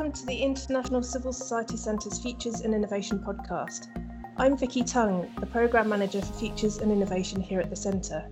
welcome to the International Civil Society Centre's Futures and Innovation podcast. I'm Vicky Tung, the Programme Manager for Futures and Innovation here at the Centre.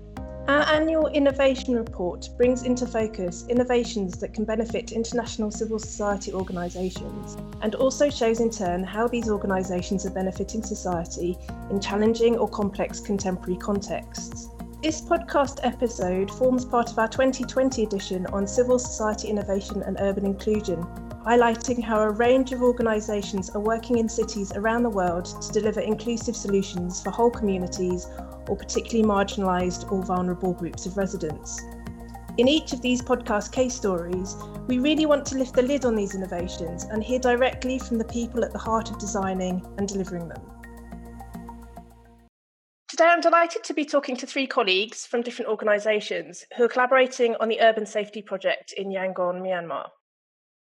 Our annual innovation report brings into focus innovations that can benefit international civil society organisations and also shows in turn how these organisations are benefiting society in challenging or complex contemporary contexts. This podcast episode forms part of our 2020 edition on civil society innovation and urban inclusion, highlighting how a range of organisations are working in cities around the world to deliver inclusive solutions for whole communities or particularly marginalised or vulnerable groups of residents. In each of these podcast case stories, we really want to lift the lid on these innovations and hear directly from the people at the heart of designing and delivering them. Today, I'm delighted to be talking to three colleagues from different organisations who are collaborating on the Urban Safety Project in Yangon, Myanmar.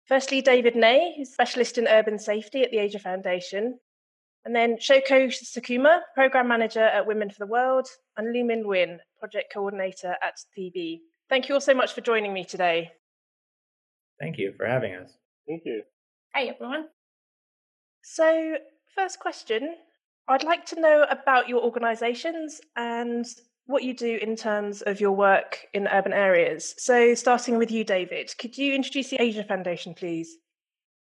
Firstly, David Ney, who's specialist in urban safety at the Asia Foundation, and then Shoko Sakuma, Programme Manager at Women for the World, and Lumin Nguyen, Project Coordinator at Thibi. Thank you all so much for joining me today. Thank you for having us. Thank you. Hey, everyone. So, first question I'd like to know about your organisations and what you do in terms of your work in urban areas. So, starting with you, David, could you introduce the Asia Foundation, please?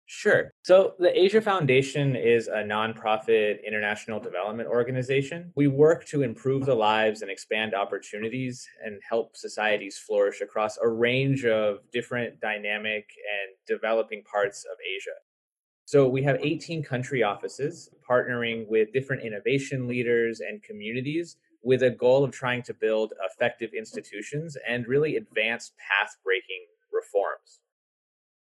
Sure. So, the Asia Foundation is a nonprofit international development organization. We work to improve the lives and expand opportunities and help societies flourish across a range of different dynamic and developing parts of Asia. So we have 18 country offices partnering with different innovation leaders and communities with a goal of trying to build effective institutions and really advance path breaking reforms.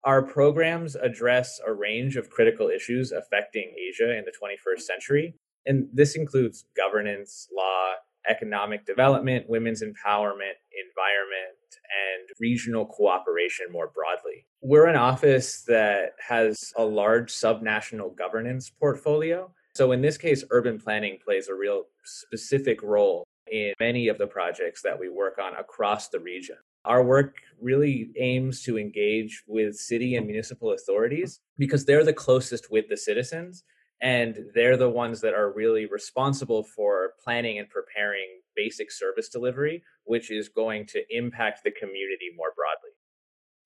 Our programs address a range of critical issues affecting Asia in the 21st century, and this includes governance, law, economic development, women's empowerment, environment, and regional cooperation more broadly. We're an office that has a large subnational governance portfolio. So, in this case, urban planning plays a real specific role in many of the projects that we work on across the region. Our work really aims to engage with city and municipal authorities because they're the closest with the citizens and they're the ones that are really responsible for planning and preparing basic service delivery which is going to impact the community more broadly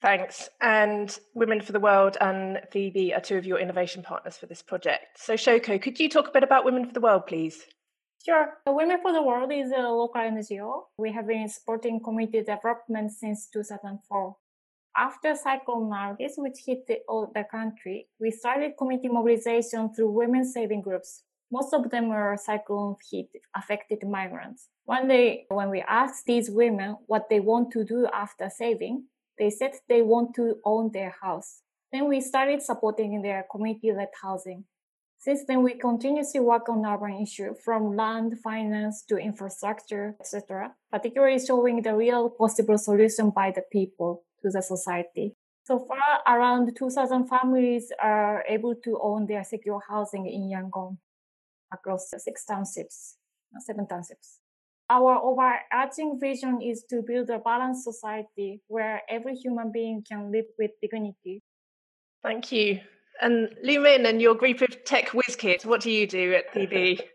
thanks and women for the world and Thibi are two of your innovation partners for this project so shoko could you talk a bit about women for the world please Sure. Women for the World is a local NGO. We have been supporting community development since 2004. After Cyclone Nargis, which hit the, all the country, we started community mobilization through women saving groups. Most of them were cyclone hit affected migrants. One day, when we asked these women what they want to do after saving, they said they want to own their house. Then we started supporting their community-led housing. Since then, we continuously work on urban issues from land, finance to infrastructure, etc., particularly showing the real possible solution by the people to the society. So far, around 2,000 families are able to own their secure housing in Yangon across six townships, seven townships. Our overarching vision is to build a balanced society where every human being can live with dignity. Thank you. And Lumin and your group of tech whiz kids, what do you do at Thibi?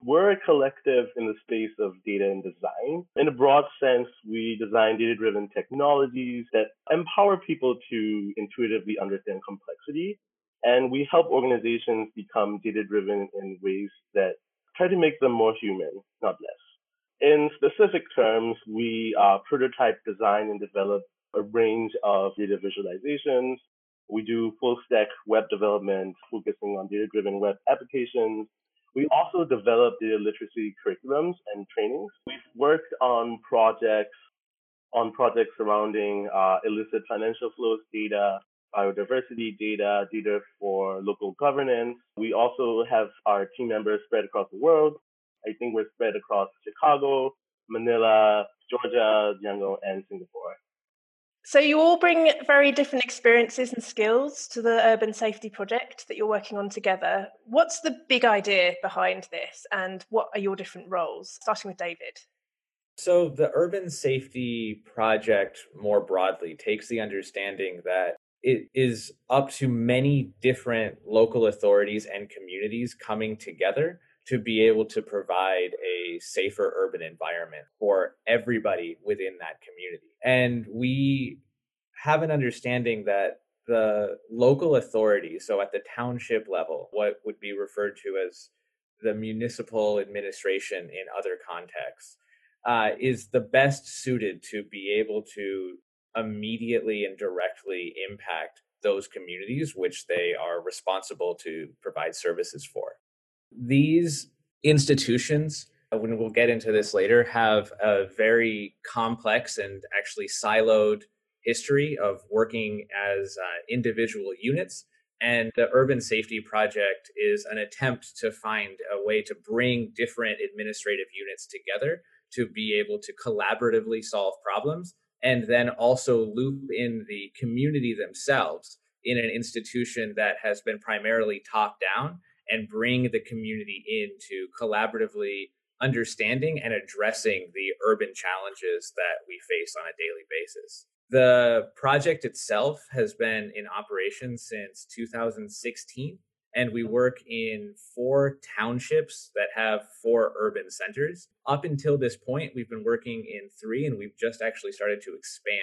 We're a collective in the space of data and design. In a broad sense, we design data driven technologies that empower people to intuitively understand complexity. And we help organizations become data driven in ways that try to make them more human, not less. In specific terms, we uh, prototype, design, and develop a range of data visualizations. We do full stack web development, focusing on data driven web applications we also develop data literacy curriculums and trainings. We've worked on projects on projects surrounding uh, illicit financial flows data, biodiversity data, data for local governance. We also have our team members spread across the world. I think we're spread across Chicago, Manila, Georgia, Yangon, and Singapore. So, you all bring very different experiences and skills to the urban safety project that you're working on together. What's the big idea behind this, and what are your different roles? Starting with David. So, the urban safety project more broadly takes the understanding that it is up to many different local authorities and communities coming together to be able to provide a safer urban environment for everybody within that community. And we have an understanding that the local authority, so at the township level, what would be referred to as the municipal administration in other contexts, uh, is the best suited to be able to immediately and directly impact those communities which they are responsible to provide services for. These institutions, uh, when we'll get into this later, have a very complex and actually siloed history of working as uh, individual units. And the Urban Safety Project is an attempt to find a way to bring different administrative units together to be able to collaboratively solve problems and then also loop in the community themselves in an institution that has been primarily top down and bring the community into collaboratively understanding and addressing the urban challenges that we face on a daily basis. The project itself has been in operation since 2016 and we work in four townships that have four urban centers. Up until this point, we've been working in three, and we've just actually started to expand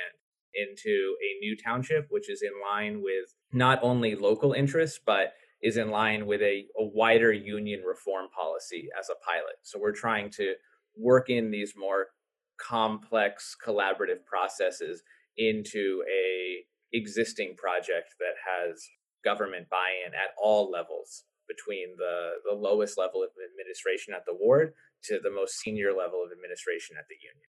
into a new township, which is in line with not only local interests, but is in line with a, a wider union reform policy as a pilot. So we're trying to work in these more complex collaborative processes into a existing project that has government buy-in at all levels between the, the lowest level of administration at the ward to the most senior level of administration at the union.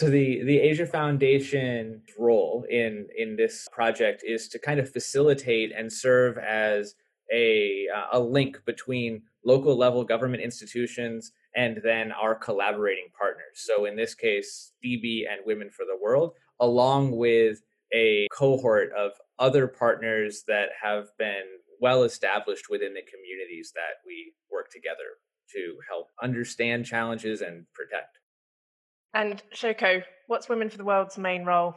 So the, the Asia Foundation role in, in this project is to kind of facilitate and serve as a, uh, a link between local level government institutions and then our collaborating partners. So in this case, Thibi and Women for the World, along with a cohort of other partners that have been well established within the communities that we work together to help understand challenges and protect. And Shoko, what's Women for the World's main role?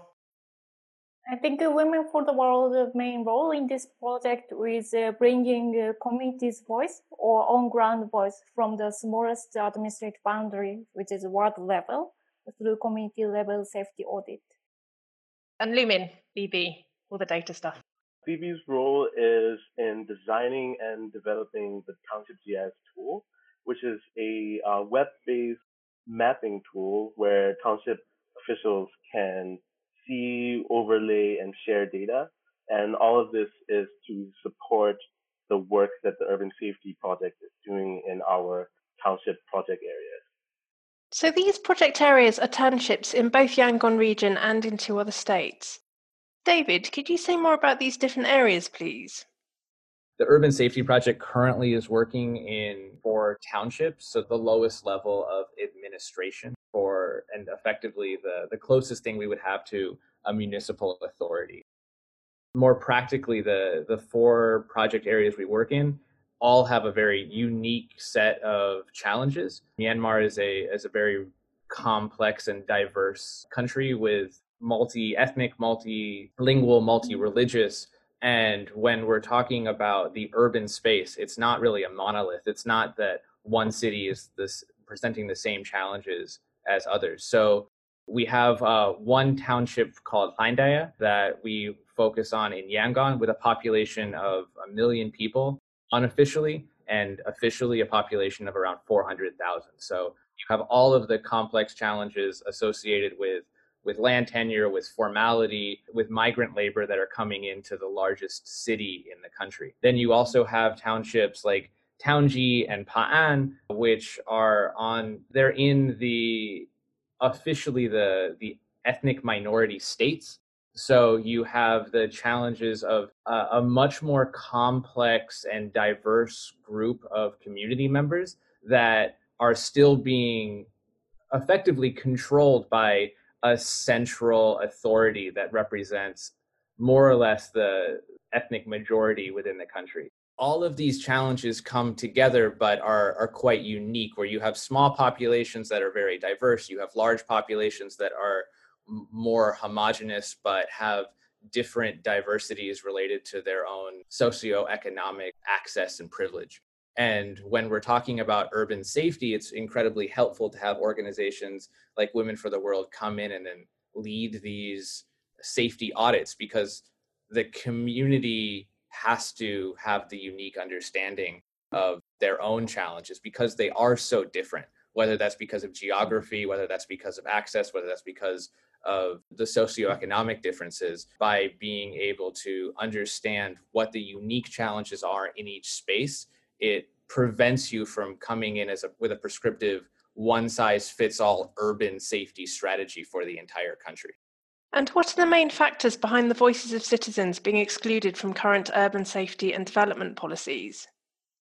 I think uh, Women for the World's main role in this project is uh, bringing uh, community's voice or on-ground voice from the smallest administrative boundary, which is ward level, through community level safety audit. And Lumin, Thibi, all the data stuff. Thibi's role is in designing and developing the Township GIS tool, which is a uh, web-based mapping tool where township officials can see, overlay, and share data. And all of this is to support the work that the Urban Safety Project is doing in our township project areas. So these project areas are townships in both Yangon region and in two other states. David, could you say more about these different areas, please? The Urban Safety Project currently is working in four townships, so the lowest level of administration for, and effectively the, the closest thing we would have to a municipal authority. More practically, the, the four project areas we work in all have a very unique set of challenges. Myanmar is a is a very complex and diverse country with multi-ethnic, multilingual, multi-religious and when we're talking about the urban space, it's not really a monolith. It's not that one city is this presenting the same challenges as others. So we have uh, one township called Hlaing Tharyar that we focus on in Yangon with a population of a million people unofficially and officially a population of around 400,000. So you have all of the complex challenges associated with with land tenure, with formality, with migrant labor that are coming into the largest city in the country. Then you also have townships like Taunggyi and Pa'an, which are on they're in the officially the the ethnic minority states so you have the challenges of uh, a much more complex and diverse group of community members that are still being effectively controlled by a central authority that represents more or less the ethnic majority within the country. All of these challenges come together, but are, are quite unique, where you have small populations that are very diverse, you have large populations that are more homogenous but have different diversities related to their own socioeconomic access and privilege. And when we're talking about urban safety, it's incredibly helpful to have organizations like Women for the World come in and then lead these safety audits because the community has to have the unique understanding of their own challenges because they are so different, whether that's because of geography, whether that's because of access, whether that's because of the socioeconomic differences by being able to understand what the unique challenges are in each space it prevents you from coming in as a with a prescriptive one size fits all urban safety strategy for the entire country and what are the main factors behind the voices of citizens being excluded from current urban safety and development policies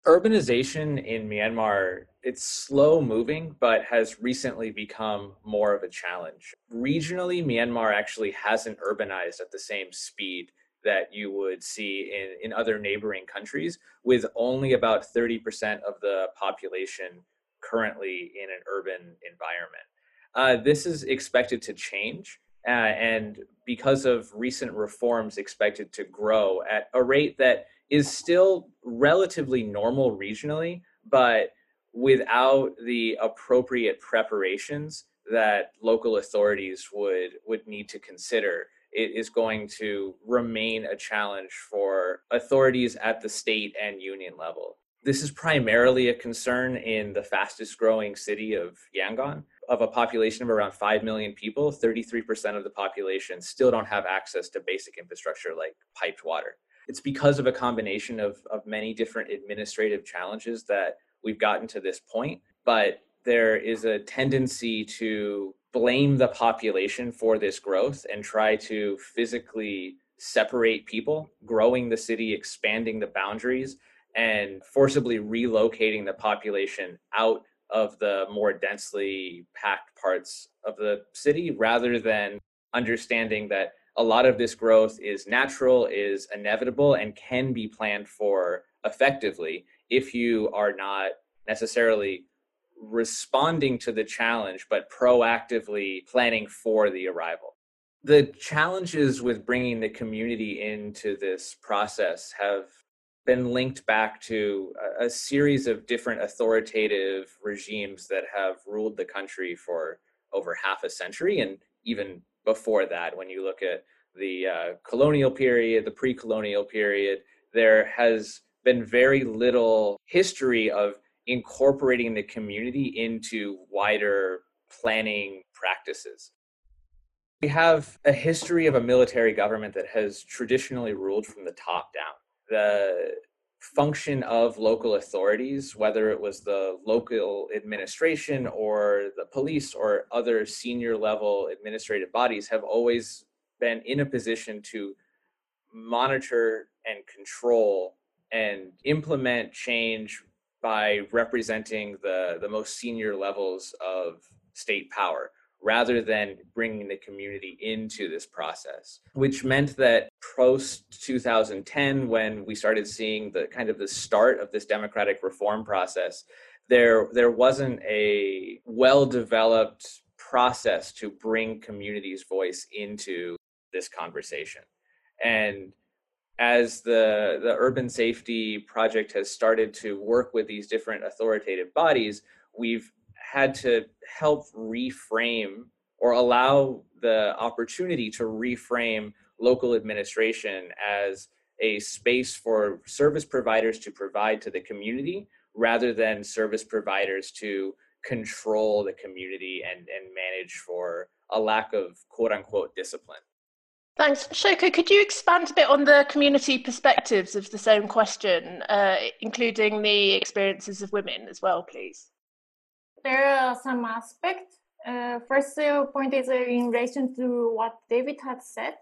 urbanization in Myanmar it's slow moving but has recently become more of a challenge. Regionally Myanmar actually hasn't urbanized at the same speed that you would see in, in other neighboring countries with only about 30% of the population currently in an urban environment. Uh, this is expected to change uh, and because of recent reforms expected to grow at a rate that is still relatively normal regionally, but without the appropriate preparations that local authorities would would need to consider it is going to remain a challenge for authorities at the state and union level. This is primarily a concern in the fastest growing city of Yangon. Of a population of around 5 million people, 33% of the population still don't have access to basic infrastructure like piped water it's because of a combination of, of many different administrative challenges that we've gotten to this point. But there is a tendency to blame the population for this growth and try to physically separate people, growing the city, expanding the boundaries, and forcibly relocating the population out of the more densely packed parts of the city rather than understanding that a lot of this growth is natural, is inevitable, and can be planned for effectively if you are not necessarily responding to the challenge, but proactively planning for the arrival. The challenges with bringing the community into this process have been linked back to a, a series of different authoritative regimes that have ruled the country for over half a century and even before that. When you look at the uh, colonial period, the pre colonial period, there has been very little history of incorporating the community into wider planning practices. We have a history of a military government that has traditionally ruled from the top down. The function of local authorities, whether it was the local administration or the police or other senior level administrative bodies, have always been in a position to monitor and control and implement change by representing the, the most senior levels of state power rather than bringing the community into this process, which meant that post 2010, when we started seeing the kind of the start of this democratic reform process, there there wasn't a well developed process to bring communities' voice into this conversation. And as the the urban safety project has started to work with these different authoritative bodies, we've had to help reframe or allow the opportunity to reframe local administration as a space for service providers to provide to the community rather than service providers to control the community and, and manage for a lack of quote unquote discipline. Thanks. Shoko, could you expand a bit on the community perspectives of the same question, uh, including the experiences of women as well, please? there are some aspects. Uh, first uh, point is uh, in relation to what David had said.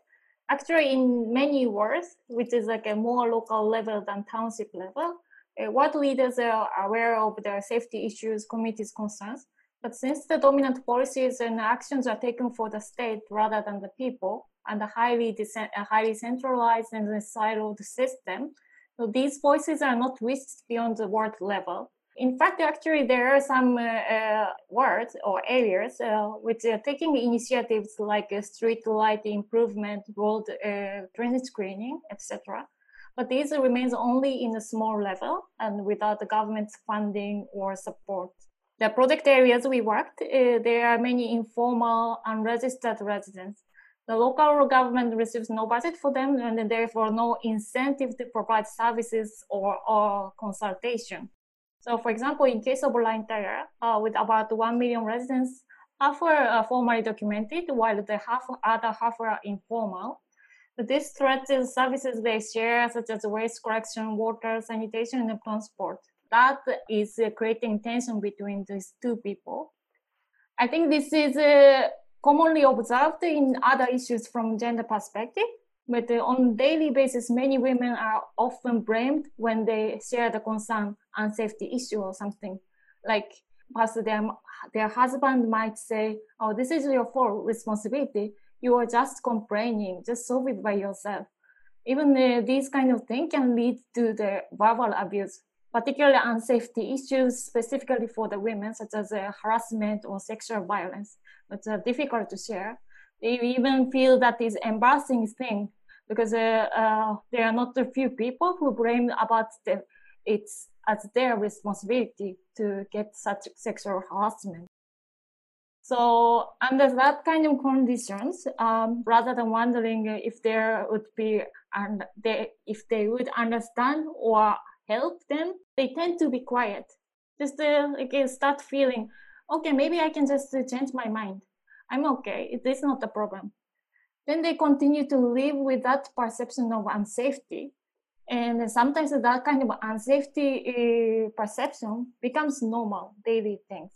Actually, in many words, which is like a more local level than township level, uh, what leaders are aware of their safety issues, committees' concerns. But since the dominant policies and actions are taken for the state rather than the people, and a highly, a highly centralized and siloed system, so these voices are not reached beyond the word level In fact, actually, there are some uh, uh, words or areas uh, which are taking initiatives like street light improvement, road drainage screening, etc. But this remains only in a small level and without the government's funding or support. The project areas we worked, uh, there are many informal, unregistered residents. The local government receives no budget for them and therefore no incentive to provide services or, or consultation. So for example, in case of Hlaing Tharyar, uh, with about 1 million residents, half are formally documented while the half, other half are informal. This threatens services they share, such as waste collection, water, sanitation, and transport. That is uh, creating tension between these two people. I think this is uh, commonly observed in other issues from gender perspective. But uh, on daily basis, many women are often blamed when they share the concern and safety issue or something. Like, perhaps their, their husband might say, oh, this is your full responsibility. You are just complaining, just solve it by yourself. Even uh, these kind of things can lead to the verbal abuse, particularly on safety issues specifically for the women, such as uh, harassment or sexual violence, which are difficult to share. They even feel that is embarrassing thing because uh, uh, there are not a few people who blame about the, it's as their responsibility to get such sexual harassment. So under that kind of conditions, um, rather than wondering if there would be and they, if they would understand or help them, they tend to be quiet. Just to like, start feeling, okay, maybe I can just change my mind. I'm okay. It is not a problem then they continue to live with that perception of unsafety. And sometimes that kind of unsafety uh, perception becomes normal daily things.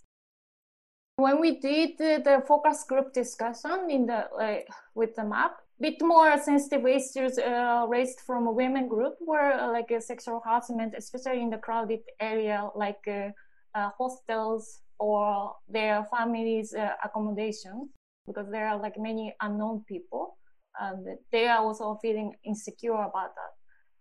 When we did the focus group discussion in the uh, with the map, bit more sensitive issues uh, raised from a women group were uh, like sexual harassment, especially in the crowded area like uh, uh, hostels or their families' accommodation because there are like many unknown people and they are also feeling insecure about that.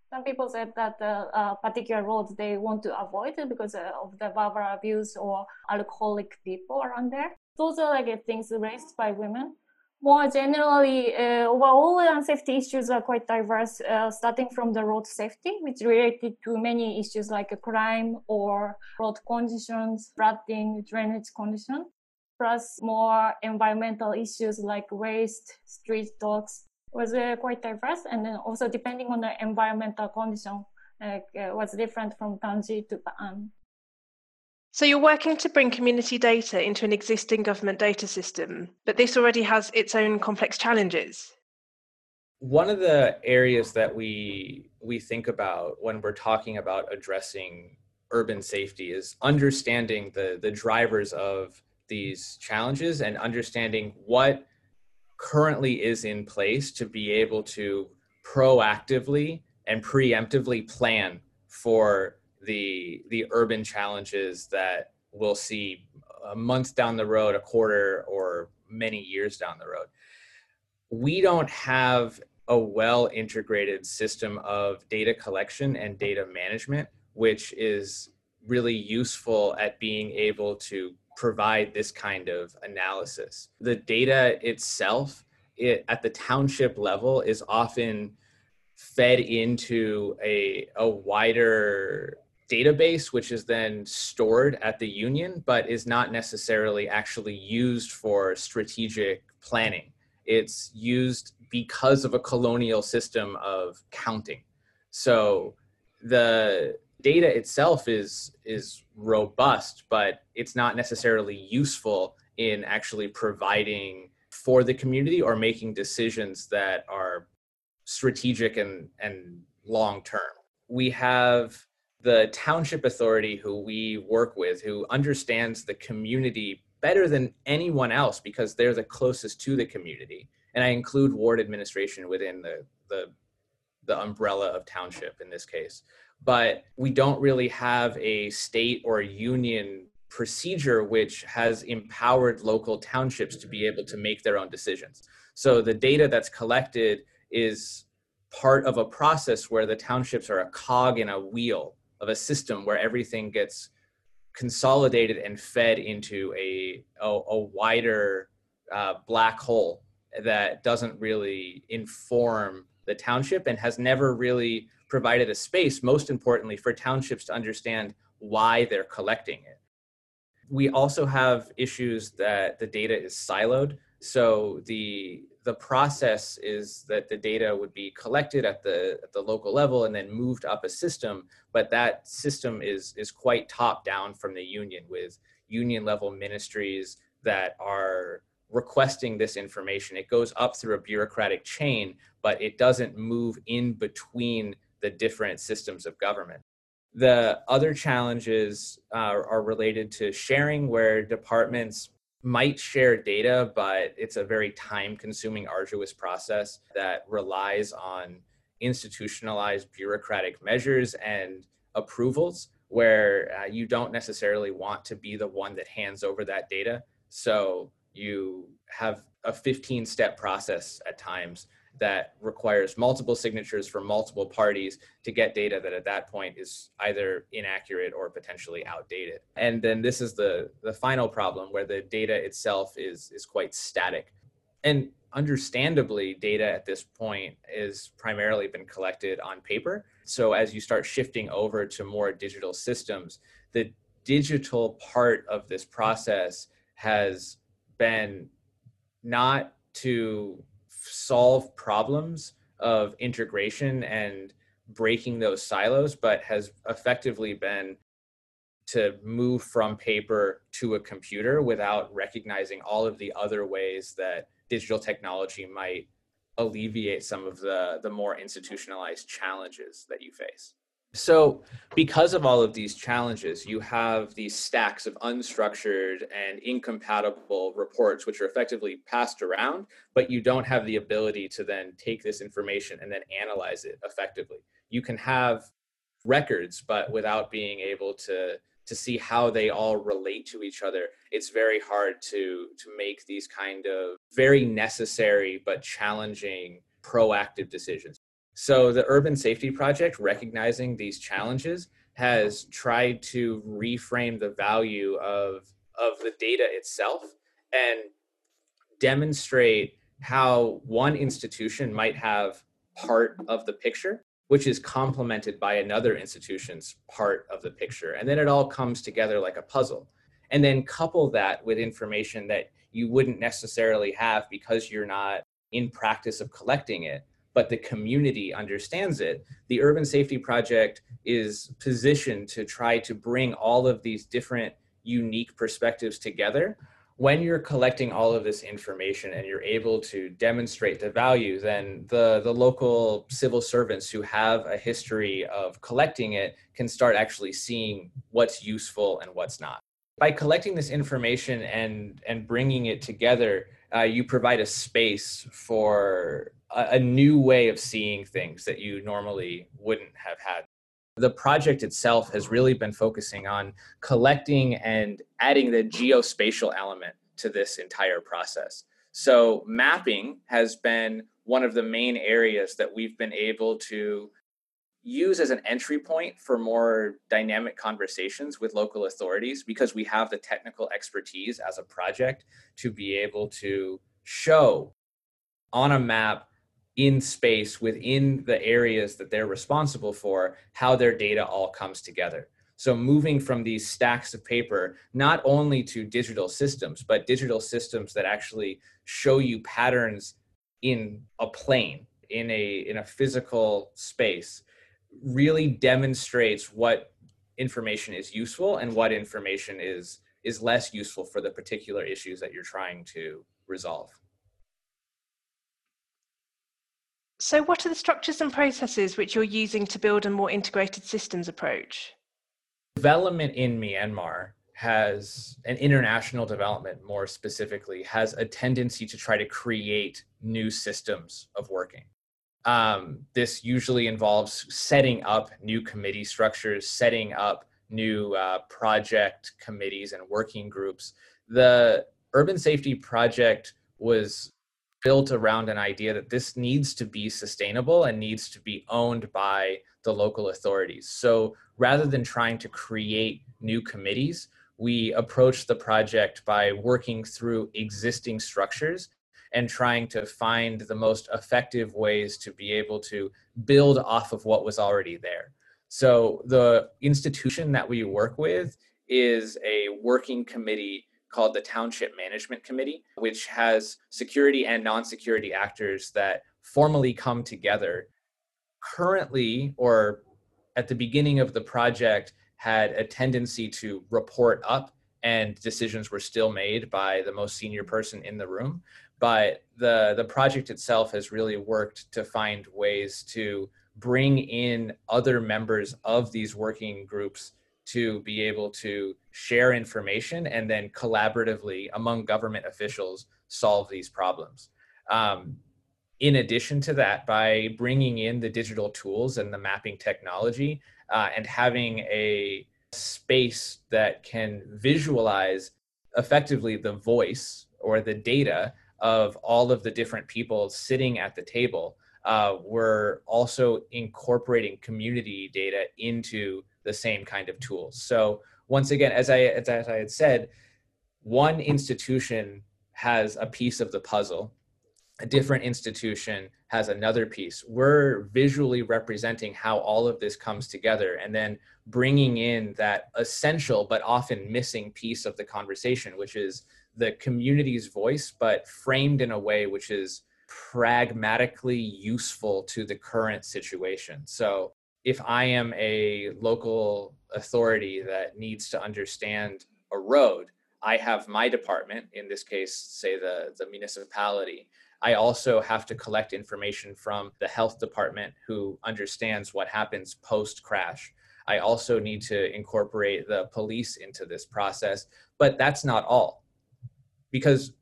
Some people said that the uh, particular roads they want to avoid because uh, of the verbal abuse or alcoholic people around there. Those are like things raised by women. More generally, uh, overall safety issues are quite diverse, uh, starting from the road safety, which related to many issues like a crime or road conditions, flooding, drainage conditions, plus more environmental issues like waste, street dogs was uh, quite diverse. And then also depending on the environmental condition, like, uh, was different from Taunggyi to Pa'an. So you're working to bring community data into an existing government data system, but this already has its own complex challenges. One of the areas that we we think about when we're talking about addressing urban safety is understanding the the drivers of these challenges and understanding what currently is in place to be able to proactively and preemptively plan for the the urban challenges that we'll see a month down the road, a quarter, or many years down the road. We don't have a well integrated system of data collection and data management, which is really useful at being able to provide this kind of analysis. The data itself it, at the township level is often fed into a, a wider database, which is then stored at the union, but is not necessarily actually used for strategic planning. It's used because of a colonial system of counting. So the data itself is is robust, but it's not necessarily useful in actually providing for the community or making decisions that are strategic and and long term. We have the township authority who we work with who understands the community better than anyone else because they're the closest to the community and i include ward administration within the the the umbrella of township in this case but we don't really have a state or union procedure which has empowered local townships to be able to make their own decisions. So the data that's collected is part of a process where the townships are a cog in a wheel of a system where everything gets consolidated and fed into a, a, a wider uh, black hole that doesn't really inform the township and has never really provided a space, most importantly, for townships to understand why they're collecting it. We also have issues that the data is siloed. So the the process is that the data would be collected at the at the local level and then moved up a system, but that system is is quite top down from the union with union level ministries that are requesting this information. It goes up through a bureaucratic chain, but it doesn't move in between the different systems of government. The other challenges uh, are related to sharing, where departments might share data, but it's a very time consuming, arduous process that relies on institutionalized bureaucratic measures and approvals where uh, you don't necessarily want to be the one that hands over that data. So you have a 15 step process at times that requires multiple signatures from multiple parties to get data that at that point is either inaccurate or potentially outdated. And then this is the the final problem where the data itself is is quite static. And understandably data at this point is primarily been collected on paper. So as you start shifting over to more digital systems, the digital part of this process has been not to solve problems of integration and breaking those silos, but has effectively been to move from paper to a computer without recognizing all of the other ways that digital technology might alleviate some of the, the more institutionalized challenges that you face. So, because of all of these challenges, you have these stacks of unstructured and incompatible reports, which are effectively passed around, but you don't have the ability to then take this information and then analyze it effectively. You can have records, but without being able to to see how they all relate to each other it's very hard to to make these kind of very necessary but challenging proactive decisions so the Urban Safety Project, recognizing these challenges, has tried to reframe the value of of the data itself and demonstrate how one institution might have part of the picture which is complemented by another institution's part of the picture. And then it all comes together like a puzzle. And then couple that with information that you wouldn't necessarily have because you're not in practice of collecting it but the community understands it. The Urban Safety Project is positioned to try to bring all of these different unique perspectives together. When you're collecting all of this information and you're able to demonstrate the value, then the, the local civil servants who have a history of collecting it can start actually seeing what's useful and what's not. By collecting this information and, and bringing it together, uh, you provide a space for a, a new way of seeing things that you normally wouldn't have had. The project itself has really been focusing on collecting and adding the geospatial element to this entire process. So, mapping has been one of the main areas that we've been able to use as an entry point for more dynamic conversations with local authorities because we have the technical expertise as a project to be able to show on a map in space within the areas that they're responsible for how their data all comes together. So moving from these stacks of paper not only to digital systems but digital systems that actually show you patterns in a plane in a in a physical space really demonstrates what information is useful and what information is is less useful for the particular issues that you're trying to resolve So, what are the structures and processes which you're using to build a more integrated systems approach? Development in Myanmar has an international development, more specifically, has a tendency to try to create new systems of working. Um, this usually involves setting up new committee structures, setting up new uh, project committees and working groups. The Urban Safety Project was built around an idea that this needs to be sustainable and needs to be owned by the local authorities. So rather than trying to create new committees. We approached the project by working through existing structures and trying to find the most effective ways to be able to build off of what was already there. So the institution that we work with is a working committee called the Township Management Committee, which has security and non security actors that formally come together. Currently, or at the beginning of the project, had a tendency to report up and decisions were still made by the most senior person in the room but the the project itself has really worked to find ways to bring in other members of these working groups to be able to share information and then collaboratively among government officials solve these problems. Um, in addition to that, by bringing in the digital tools and the mapping technology uh, and having a space that can visualize effectively the voice or the data of all of the different people sitting at the table, uh, we're also incorporating community data into the same kind of tools. So once again, as I as, as I had said, one institution has a piece of the puzzle. A different institution has another piece. We're visually representing how all of this comes together and then bringing in that essential but often missing piece of the conversation, which is the community's voice, but framed in a way which is pragmatically useful to the current situation. So if I am a local authority that needs to understand a road, I have my department, in this case, say the, the municipality. I also have to collect information from the health department who understands what happens post crash. I also need to incorporate the police into this process, but that's not all because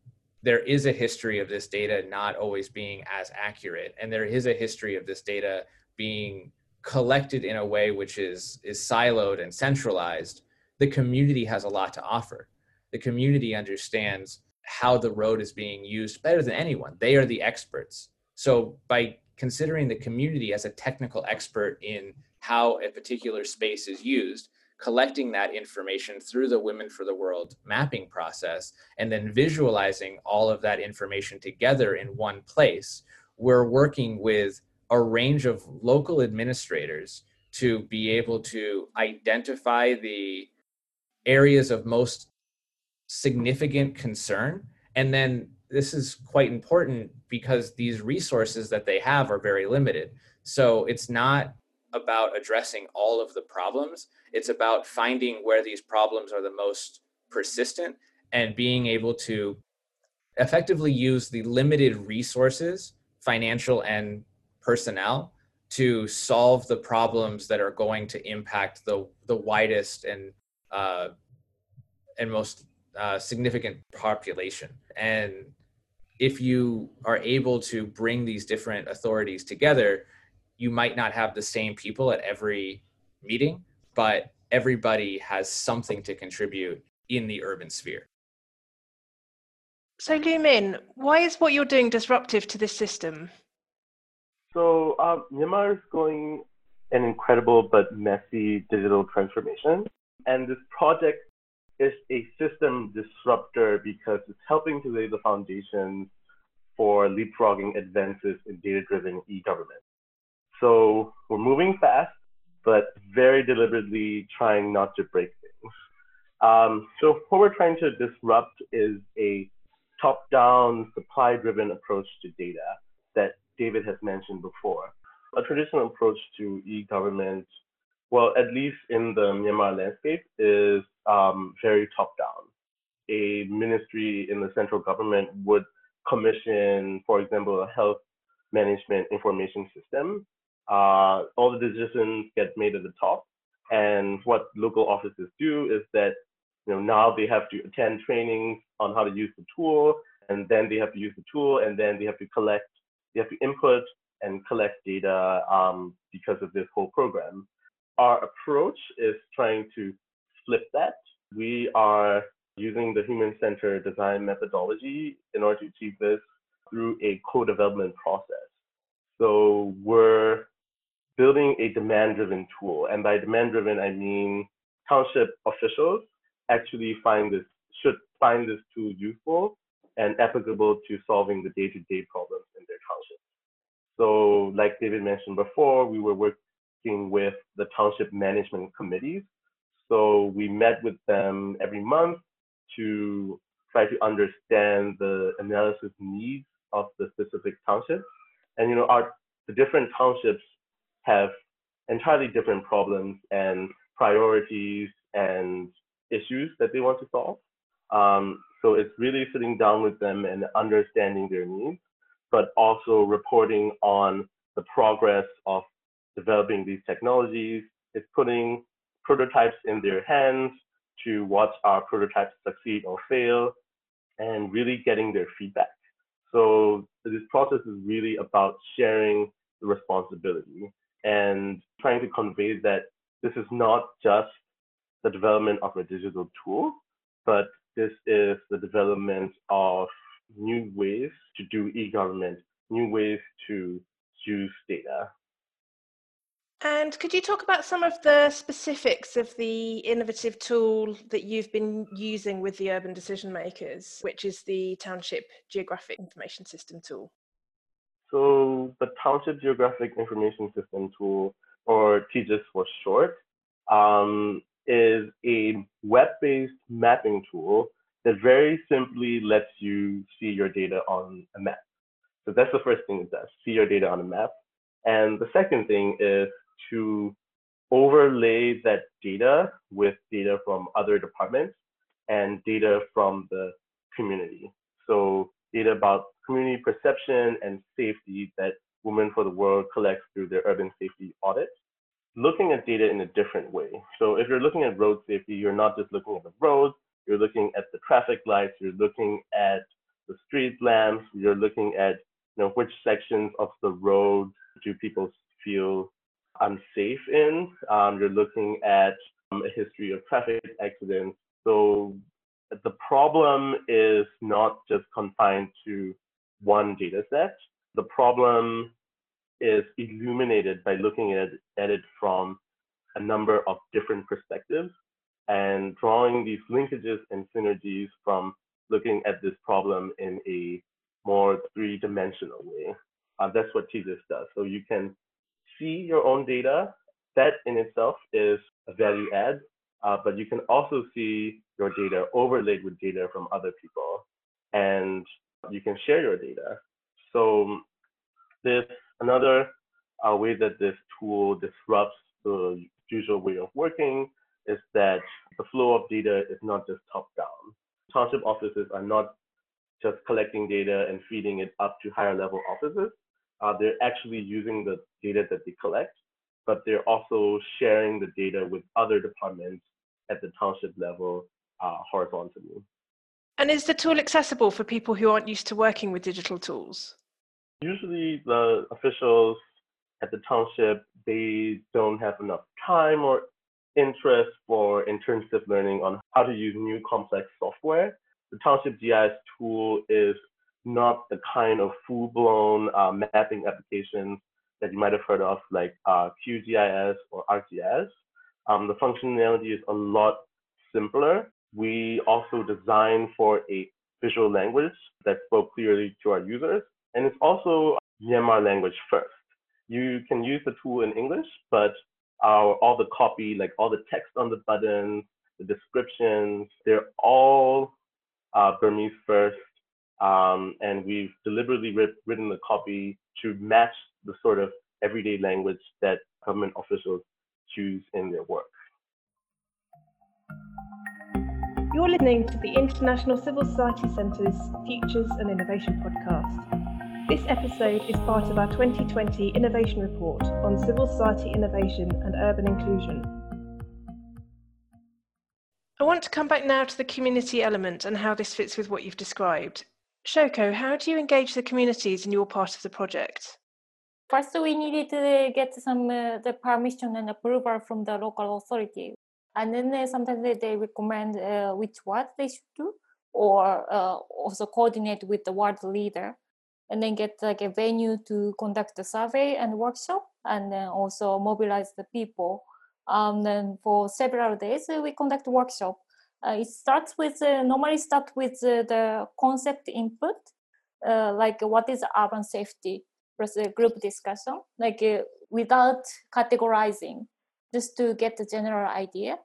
there is a history of this data not always being as accurate and there is a history of this data being collected in a way which is is siloed and centralized the community has a lot to offer. The community understands how the road is being used better than anyone. They are the experts. So by considering the community as a technical expert in how a particular space is used collecting that information through the Women for the World mapping process, and then visualizing all of that information together in one place, we're working with a range of local administrators to be able to identify the areas of most significant concern. And then this is quite important because these resources that they have are very limited. So it's not about addressing all of the problems. It's about finding where these problems are the most persistent and being able to effectively use the limited resources, financial and personnel, to solve the problems that are going to impact the the widest and uh, and most uh, significant population. And if you are able to bring these different authorities together, you might not have the same people at every meeting, but everybody has something to contribute in the urban sphere. So, Lu why is what you're doing disruptive to this system? So, um, Myanmar is going an incredible but messy digital transformation. And this project is a system disruptor because it's helping to lay the foundations for leapfrogging advances in data driven e government. So, we're moving fast but very deliberately trying not to break things. Um, so what we're trying to disrupt is a top-down, supply-driven approach to data that David has mentioned before. A traditional approach to e-government, well, at least in the Myanmar landscape, is um, very top-down. A ministry in the central government would commission, for example, a health management information system uh, all the decisions get made at the top. And what local offices do is that you know now they have to attend trainings on how to use the tool, and then they have to use the tool, and then they have to collect, they have to input and collect data um, because of this whole program. Our approach is trying to flip that. We are using the human-centered design methodology in order to achieve this through a co-development process. So we're building a demand driven tool. And by demand driven, I mean township officials actually find this should find this tool useful and applicable to solving the day-to-day problems in their township. So, like David mentioned before, we were working with the township management committees. So we met with them every month to try to understand the analysis needs of the specific township. And you know, our the different townships have entirely different problems and priorities and issues that they want to solve. Um, so it's really sitting down with them and understanding their needs, but also reporting on the progress of developing these technologies. It's putting prototypes in their hands to watch our prototypes succeed or fail and really getting their feedback. So this process is really about sharing the responsibility and trying to convey that this is not just the development of a digital tool, but this is the development of new ways to do e-government, new ways to use data. And could you talk about some of the specifics of the innovative tool that you've been using with the urban decision makers, which is the Township Geographic Information System tool? So, the Township Geographic Information System tool, or TGIS for short, um, is a web based mapping tool that very simply lets you see your data on a map. So, that's the first thing it does see your data on a map. And the second thing is to overlay that data with data from other departments and data from the community. So data about community perception and safety that Women for the World collects through their urban safety audits. Looking at data in a different way. So if you're looking at road safety, you're not just looking at the roads, you're looking at the traffic lights, you're looking at the street lamps, you're looking at you know which sections of the road do people feel unsafe in. Um, you're looking at um, a history of traffic accidents. So the problem is not just confined to one data set. The problem is illuminated by looking at, at it from a number of different perspectives and drawing these linkages and synergies from looking at this problem in a more three-dimensional way. Uh, that's what TGIS does. So you can see your own data, that in itself is a value add, uh, but you can also see your data overlaid with data from other people, and you can share your data. So this another uh, way that this tool disrupts the usual way of working is that the flow of data is not just top down. Township offices are not just collecting data and feeding it up to higher level offices uh, they're actually using the data that they collect, but they're also sharing the data with other departments at the township level uh, horizontally. And is the tool accessible for people who aren't used to working with digital tools? Usually, the officials at the township they don't have enough time or interest for intensive learning on how to use new complex software. The township GIS tool is not the kind of full-blown uh, mapping applications that you might have heard of, like uh, QGIS or ArcGIS. Um, the functionality is a lot simpler. We also designed for a visual language that spoke clearly to our users, and it's also Myanmar language first. You can use the tool in English, but our, all the copy, like all the text on the buttons, the descriptions, they're all uh, Burmese first um, and we've deliberately writ- written the copy to match the sort of everyday language that government officials choose in their work. You're listening to the International Civil Society Centre's Futures and Innovation podcast. This episode is part of our 2020 Innovation Report on civil society innovation and urban inclusion. I want to come back now to the community element and how this fits with what you've described. Shoko, how do you engage the communities in your part of the project? First, we needed to get some uh, the permission and approval from the local authority, and then uh, sometimes they, they recommend uh, which what they should do, or uh, also coordinate with the ward leader, and then get like a venue to conduct the survey and workshop, and then also mobilize the people Um, then for several days, uh, we conduct workshop. Uh, it starts with uh, normally start with uh, the concept input, uh, like what is urban safety, plus a group discussion, like without categorizing, just to get the general idea,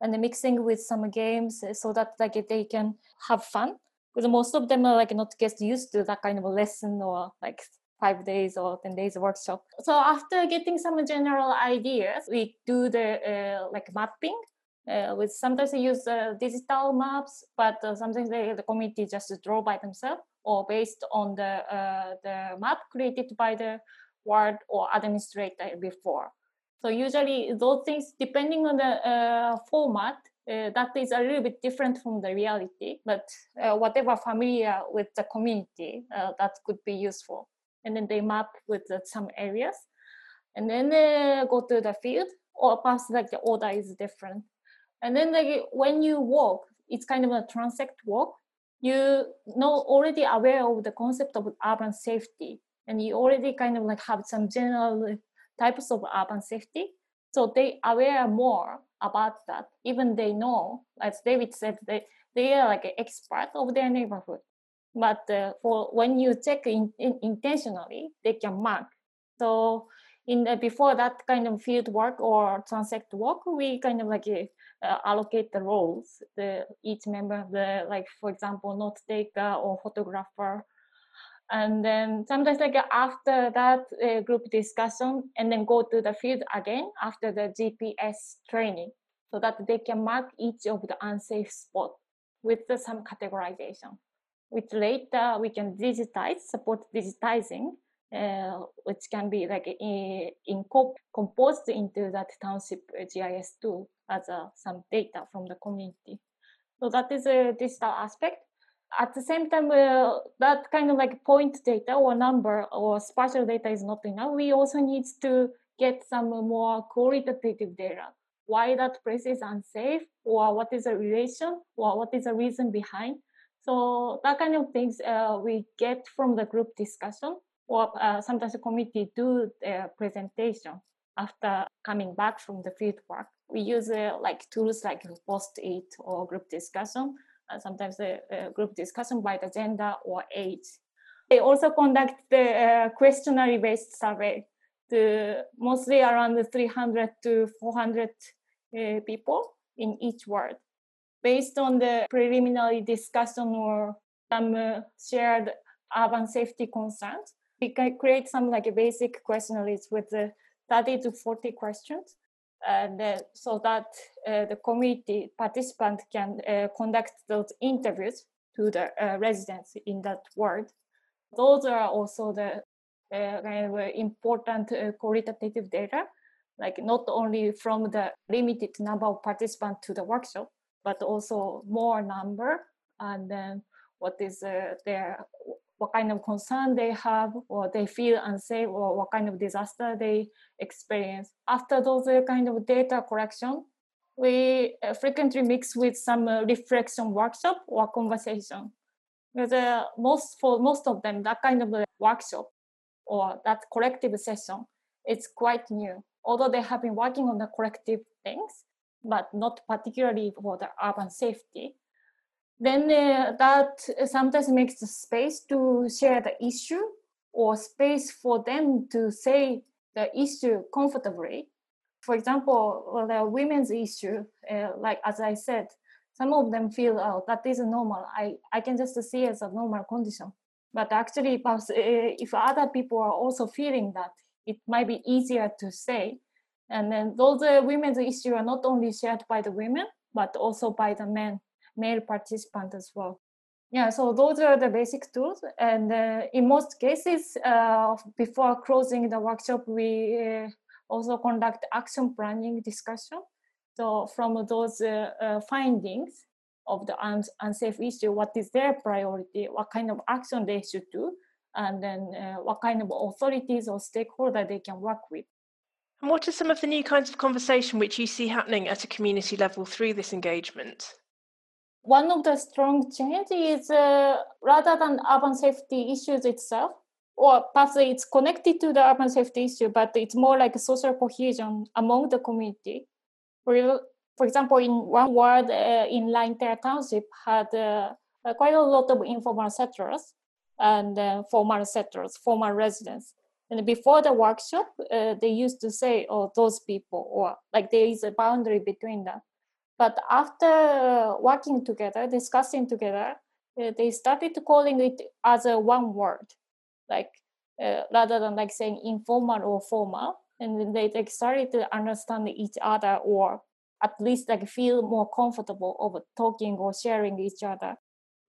and mixing with some games so that like they can have fun. Because most of them are like not get used to that kind of lesson or like five days or 10 days workshop. So after getting some general ideas, we do the uh, like mapping. Uh, with sometimes they use uh, digital maps, but sometimes they, the community just draw by themselves or based on the the map created by the ward or administrator before. So usually those things, depending on the uh, format, that is a little bit different from the reality. But whatever familiar with the community, that could be useful. And then they map with uh, some areas. And then they go to the field or perhaps like the order is different. And then like when you walk it's kind of a transect walk. You know already aware of the concept of urban safety and you already kind of like have some general types of urban safety so they aware more about that even they know as david said they they are like an expert of their neighborhood but uh, for when you check in, in, intentionally, they can mark. So in the, before that kind of field work or transect work, we kind of like uh, allocate the roles. The each member, the like for example, note taker or photographer, and then sometimes like after that uh, group discussion, and then go to the field again after the GPS training, so that they can mark each of the unsafe spot with some categorization which later we can digitize, support digitizing, uh, which can be like in, in composed into that township GIS tool as uh, some data from the community. So that is a digital aspect. At the same time, uh, that kind of like point data or number or spatial data is not enough. We also need to get some more qualitative data. Why that place is unsafe, or what is the relation, or what is the reason behind so that kind of things uh, we get from the group discussion or uh, sometimes the committee do their presentation after coming back from the field work. We use uh, like tools like post-it or group discussion, uh, sometimes the uh, group discussion by the gender or age. They also conduct the uh, questionnaire-based survey to mostly around 300 to 400 people in each ward based on the preliminary discussion or some uh, shared urban safety concerns, we can create some like a basic questionnaires with uh, 30 to 40 questions. And uh, so that uh, the community participant can uh, conduct those interviews to the uh, residents in that ward. Those are also the kind of important qualitative data, like not only from the limited number of participants to the workshop, but also more number and then what is uh, their what kind of concern they have or they feel unsafe or what kind of disaster they experience. After those uh, kind of data collection we uh, frequently mix with some uh, reflection workshop or conversation. Because most for most of them that kind of workshop or that collective session is quite new. Although they have been working on the collective things but not particularly for the urban safety, then uh, that sometimes makes the space to share the issue or space for them to say the issue comfortably. For example, the women's issue, uh, like as I said, some of them feel, oh, that is normal. I, I can just see as a normal condition. But actually, perhaps, uh, if other people are also feeling that, it might be easier to say and then those uh, women's issues are not only shared by the women, but also by the men, male participant as well. Yeah, so those are the basic tools. And uh, in most cases, uh, before closing the workshop, we uh, also conduct action planning discussion. So from those uh, uh, findings of the un- unsafe issue, what is their priority, what kind of action they should do, and then what kind of authorities or stakeholder they can work with. And what are some of the new kinds of conversation which you see happening at a community level through this engagement? One of the strong changes is uh, rather than urban safety issues itself, or perhaps it's connected to the urban safety issue, but it's more like social cohesion among the community. For, for example, in one ward uh, in Hlaing Tharyar Township had uh, quite a lot of informal settlers and uh, formal settlers, formal residents. And before the workshop, uh, they used to say, "Oh, those people," or like there is a boundary between them. But after working together, discussing together, uh, they started calling it as a one word, like uh, rather than like saying informal or formal. And they like, started to understand each other, or at least like feel more comfortable of talking or sharing each other.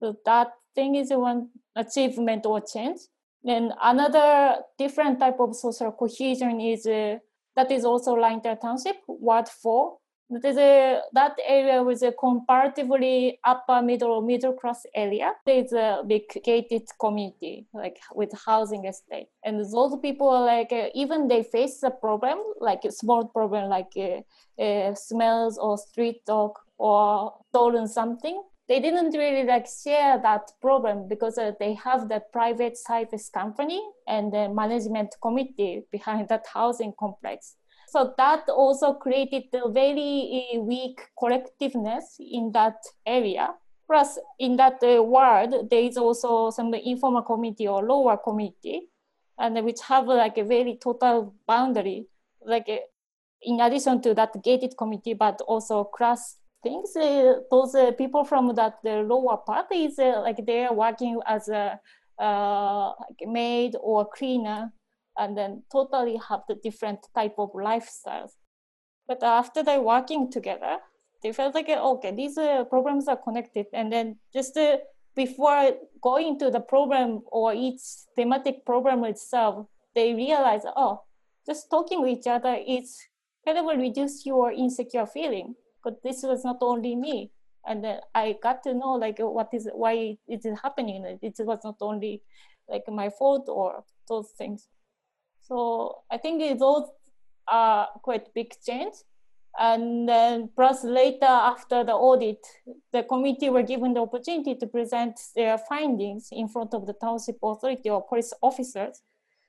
So that thing is one achievement or change. Then another different type of social cohesion is uh, that is also Hlaing Tharyar Township, Ward 4. That is a, that area was a comparatively upper middle middle class area. There's a big gated community like with housing estate, and those people are like uh, even they face a problem like a small problem like uh, uh, smells or street dog or stolen something they didn't really like share that problem because uh, they have the private service company and the management committee behind that housing complex so that also created a very uh, weak collectiveness in that area plus in that uh, world there is also some informal committee or lower committee and which have like a very total boundary like uh, in addition to that gated committee but also class things. Uh, those uh, people from that lower part is uh, like they're working as a like maid or cleaner, and then totally have the different type of lifestyles. But after they working together, they felt like okay, these uh, problems are connected, and then just uh, before going to the problem or each thematic problem itself, they realize, oh, just talking with each other is kind of reduce your insecure feeling. But this was not only me. And then i got to know like what is why it is happening? It was not only like my fault or those things so i think those are uh, quite big change and then plus later after the audit the committee were given the opportunity to present their findings in front of the township authority or police officers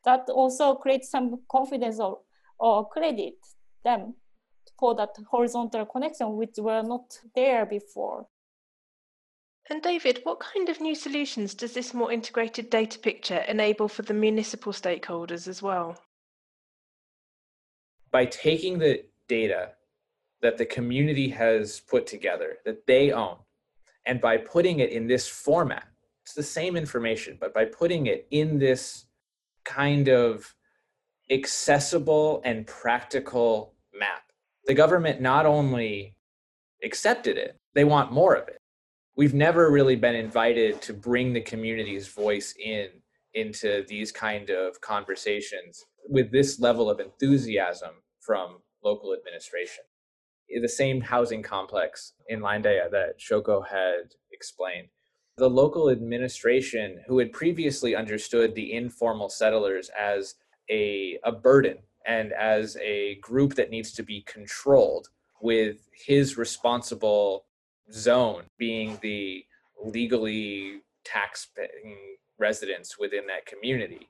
that also creates some confidence or, or credit them for that horizontal connection, which were not there before. And David, what kind of new solutions does this more integrated data picture enable for the municipal stakeholders as well? By taking the data that the community has put together, that they own, and by putting it in this format, it's the same information, but by putting it in this kind of accessible and practical map the government not only accepted it, they want more of it. We've never really been invited to bring the community's voice in into these kind of conversations with this level of enthusiasm from local administration. The same housing complex in Hlaing Tharyar that Shoko had explained. The local administration, who had previously understood the informal settlers as a, a burden and as a group that needs to be controlled with his responsible zone being the legally tax-paying residents within that community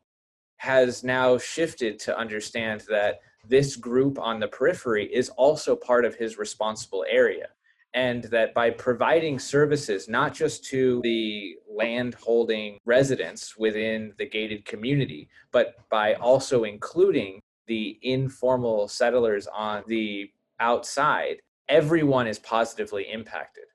has now shifted to understand that this group on the periphery is also part of his responsible area. And that by providing services not just to the land holding residents within the gated community but by also including the informal settlers on the outside, everyone is positively impacted.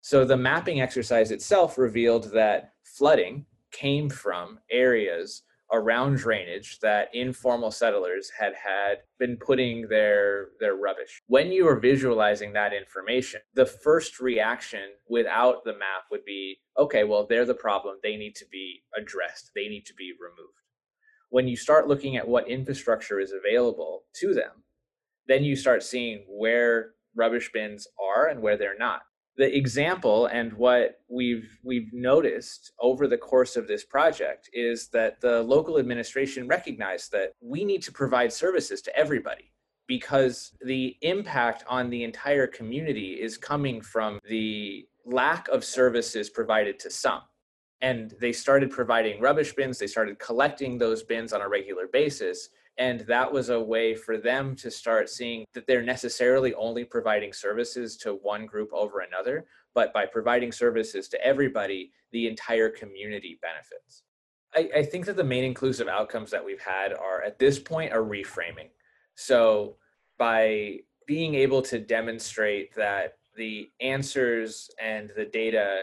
So the mapping exercise itself revealed that flooding came from areas around drainage that informal settlers had had been putting their their rubbish. When you are visualizing that information the first reaction without the map would be okay well they're the problem. They need to be addressed. They need to be removed. When you start looking at what infrastructure is available to them, then you start seeing where rubbish bins are and where they're not. The example and what we've we've noticed over the course of this project is that the local administration recognized that we need to provide services to everybody because the impact on the entire community is coming from the lack of services provided to some and they started providing rubbish bins they started collecting those bins on a regular basis And that was a way for them to start seeing that they're necessarily only providing services to one group over another, but by providing services to everybody, the entire community benefits. I, I think that the main inclusive outcomes that we've had are at this point are reframing. So by being able to demonstrate that the answers and the data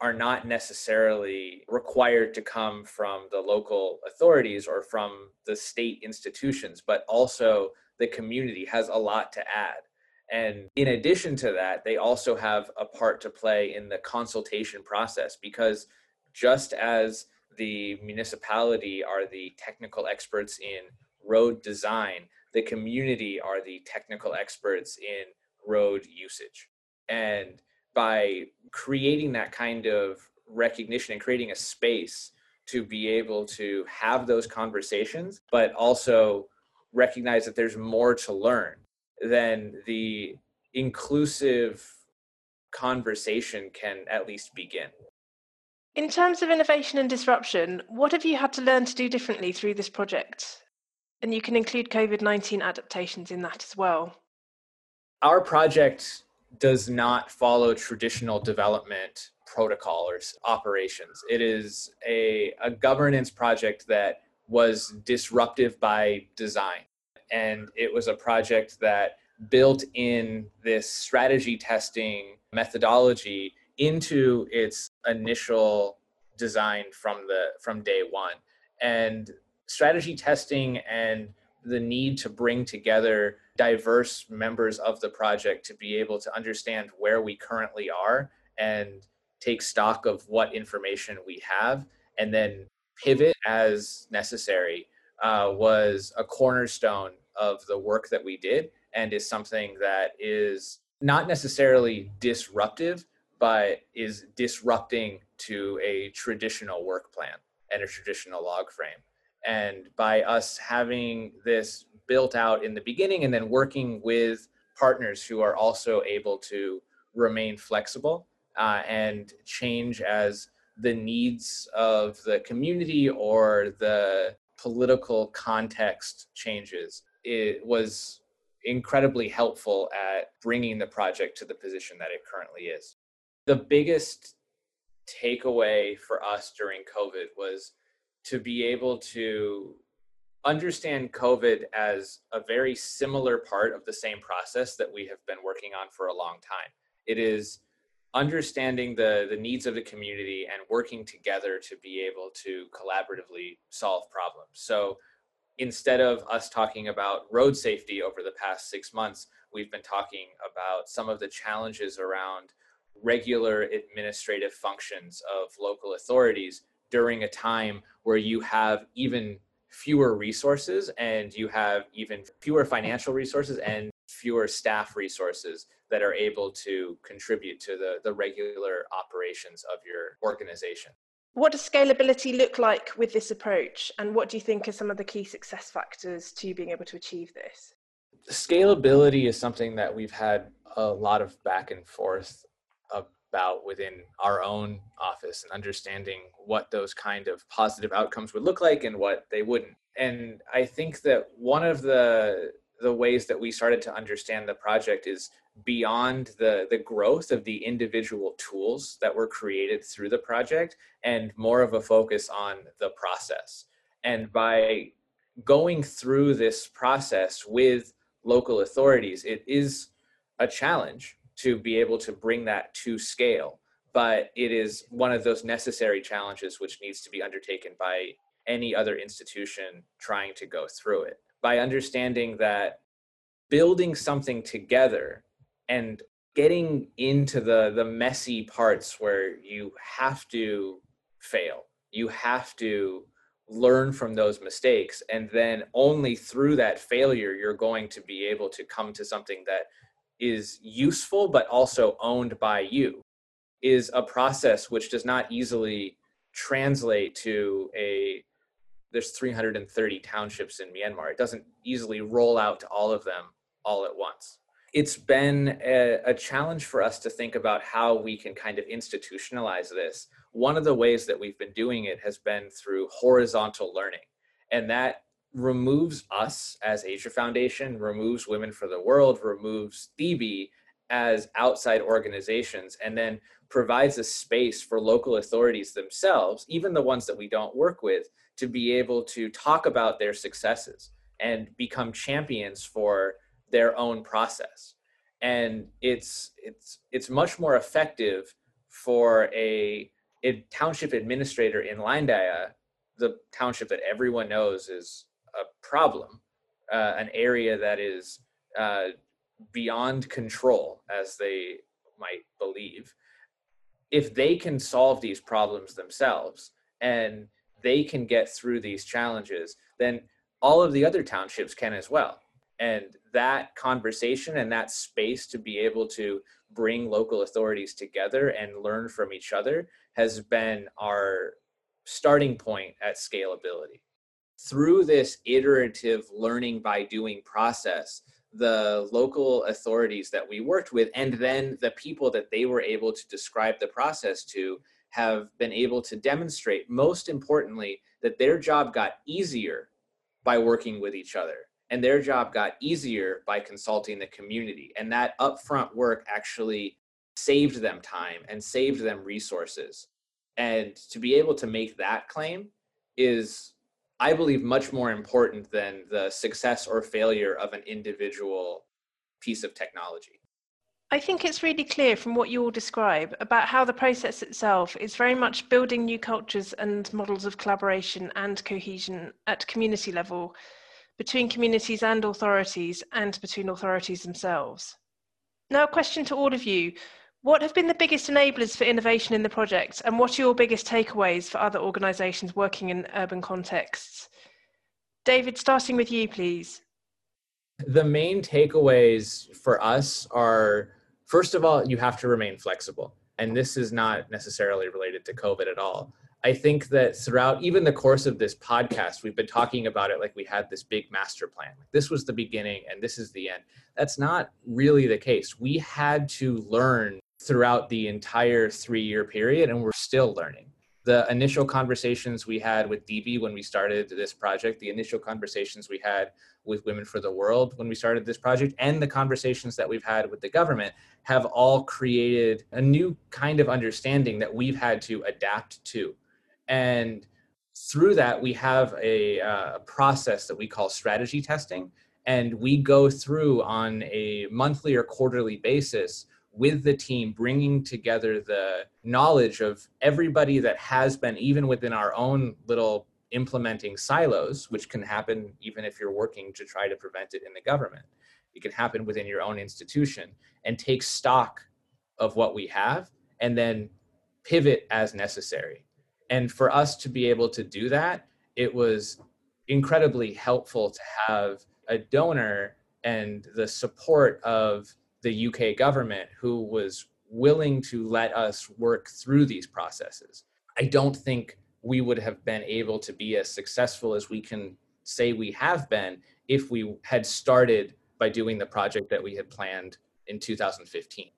are not necessarily required to come from the local authorities or from the state institutions, but also the community has a lot to add. And in addition to that, they also have a part to play in the consultation process because just as the municipality are the technical experts in road design, the community are the technical experts in road usage. And by creating that kind of recognition and creating a space to be able to have those conversations, but also recognize that there's more to learn than the inclusive conversation can at least begin. In terms of innovation and disruption, what have you had to learn to do differently through this project? And you can include COVID 19 adaptations in that as well. Our project does not follow traditional development protocol or operations. It is a, a governance project that was disruptive by design. And it was a project that built in this strategy testing methodology into its initial design from the from day one and strategy testing and the need to bring together diverse members of the project to be able to understand where we currently are and take stock of what information we have. And then pivot as necessary uh, was a cornerstone of the work that we did and is something that is not necessarily disruptive but is disrupting to a traditional work plan and a traditional log frame and by us having this built out in the beginning and then working with partners who are also able to remain flexible uh, and change as the needs of the community or the political context changes. It was incredibly helpful at bringing the project to the position that it currently is. The biggest takeaway for us during covid was to be able to understand COVID as a very similar part of the same process that we have been working on for a long time. It is understanding the, the needs of the community and working together to be able to collaboratively solve problems. So instead of us talking about road safety over the past six months, we've been talking about some of the challenges around regular administrative functions of local authorities during a time where you have even fewer resources and you have even fewer financial resources and fewer staff resources that are able to contribute to the, the regular operations of your organization. What does scalability look like with this approach? And what do you think are some of the key success factors to being able to achieve this? Scalability is something that we've had a lot of back and forth about within our own office and understanding what those kind of positive outcomes would look like and what they wouldn't. And I think that one of the the ways that we started to understand the project is beyond the the growth of the individual tools that were created through the project and more of a focus on the process. And by going through this process with local authorities, it is a challenge to be able to bring that to scale. But it is one of those necessary challenges which needs to be undertaken by any other institution trying to go through it. By understanding that building something together and getting into the the messy parts where you have to fail you have to learn from those mistakes and then only through that failure you're going to be able to come to something that is useful but also owned by you is a process which does not easily translate to a there's 330 townships in Myanmar. It doesn't easily roll out to all of them all at once. It's been a, a, challenge for us to think about how we can kind of institutionalize this. One of the ways that we've been doing it has been through horizontal learning. And that removes us as Asia Foundation, removes Women for the World, removes Thibi as outside organizations, and then provides a space for local authorities themselves, even the ones that we don't work with, to be able to talk about their successes and become champions for their own process. And it's it's it's much more effective for a, a township administrator in Hlaing Tharyar, the township that everyone knows is a problem, uh, an area that is uh, beyond control, as they might believe. If they can solve these problems themselves and they can get through these challenges, then all of the other townships can as well. And that conversation and that space to be able to bring local authorities together and learn from each other has been our starting point at scalability. Through this iterative learning by doing process, the local authorities that we worked with and then the people that they were able to describe the process to have been able to demonstrate, most importantly, that their job got easier by working with each other and their job got easier by consulting the community. And that upfront work actually saved them time and saved them resources. And to be able to make that claim is, I believe, much more important than the success or failure of an individual piece of technology. I think it's really clear from what you all describe about how the process itself is very much building new cultures and models of collaboration and cohesion at community level between communities and authorities and between authorities themselves. Now, a question to all of you. What have been the biggest enablers for innovation in the project, and what are your biggest takeaways for other organisations working in urban contexts? David, starting with you, please. The main takeaways for us are first of all, you have to remain flexible. And this is not necessarily related to COVID at all. I think that throughout even the course of this podcast, we've been talking about it like we had this big master plan. This was the beginning and this is the end. That's not really the case. We had to learn throughout the entire three year period, and we're still learning. The initial conversations we had with Thibi when we started this project, the initial conversations we had with Women for the World when we started this project, and the conversations that we've had with the government have all created a new kind of understanding that we've had to adapt to and through that, we have a uh, process that we call strategy testing. And we go through on a monthly or quarterly basis with the team, bringing together the knowledge of everybody that has been, even within our own little implementing silos, which can happen even if you're working to try to prevent it in the government. It can happen within your own institution and take stock of what we have and then pivot as necessary and for us to be able to do that it was incredibly helpful to have a donor and the support of the UK government who was willing to let us work through these processes. I don't think we would have been able to be as successful as we can say we have been if we had started by doing the project that we had planned in 2015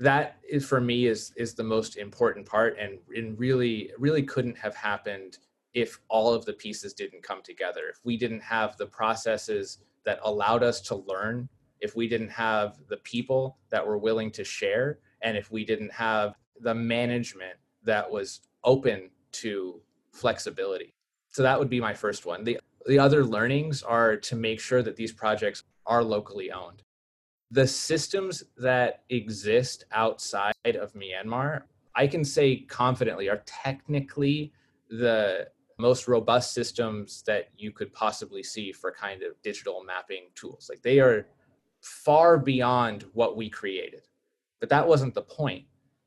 that is for me is is the most important part and, and really really couldn't have happened if all of the pieces didn't come together if we didn't have the processes that allowed us to learn if we didn't have the people that were willing to share and if we didn't have the management that was open to flexibility. So that would be my first one. The the other learnings are to make sure that these projects are locally owned. The systems that exist outside of Myanmar, I can say confidently, are technically the most robust systems that you could possibly see for kind of digital mapping tools. Like they are far beyond what we created. But that wasn't the point.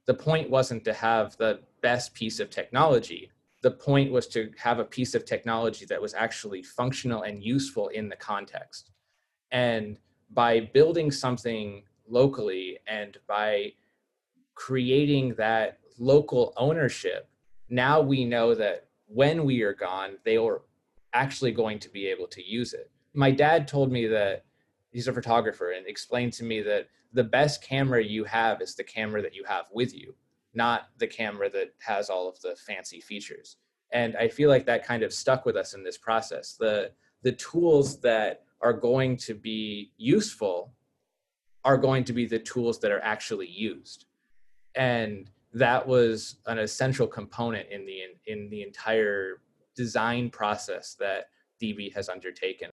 The point wasn't to have the best piece of technology. The point was to have a piece of technology that was actually functional and useful in the context. And by building something locally and by creating that local ownership, now we know that when we are gone, they are actually going to be able to use it. My dad told me that he's a photographer and explained to me that the best camera you have is the camera that you have with you, not the camera that has all of the fancy features. And I feel like that kind of stuck with us in this process. The the tools that are going to be useful are going to be the tools that are actually used and that was an essential component in the in the entire design process that Thibi has undertaken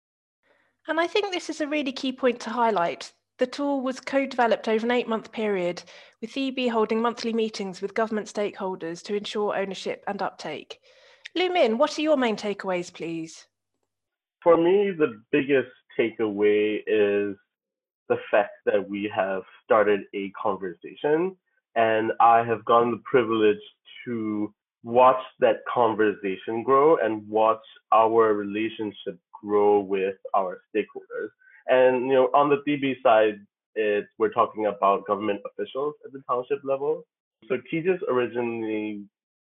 and i think this is a really key point to highlight. The tool was co-developed over an eight-month period with Thibi holding monthly meetings with government stakeholders to ensure ownership and uptake. Lu Min, what are your main takeaways please? For me the biggest takeaway is the fact that we have started a conversation and I have gotten the privilege to watch that conversation grow and watch our relationship grow with our stakeholders. And you know, on the Thibi side, it's we're talking about government officials at the township level. So TGIS originally,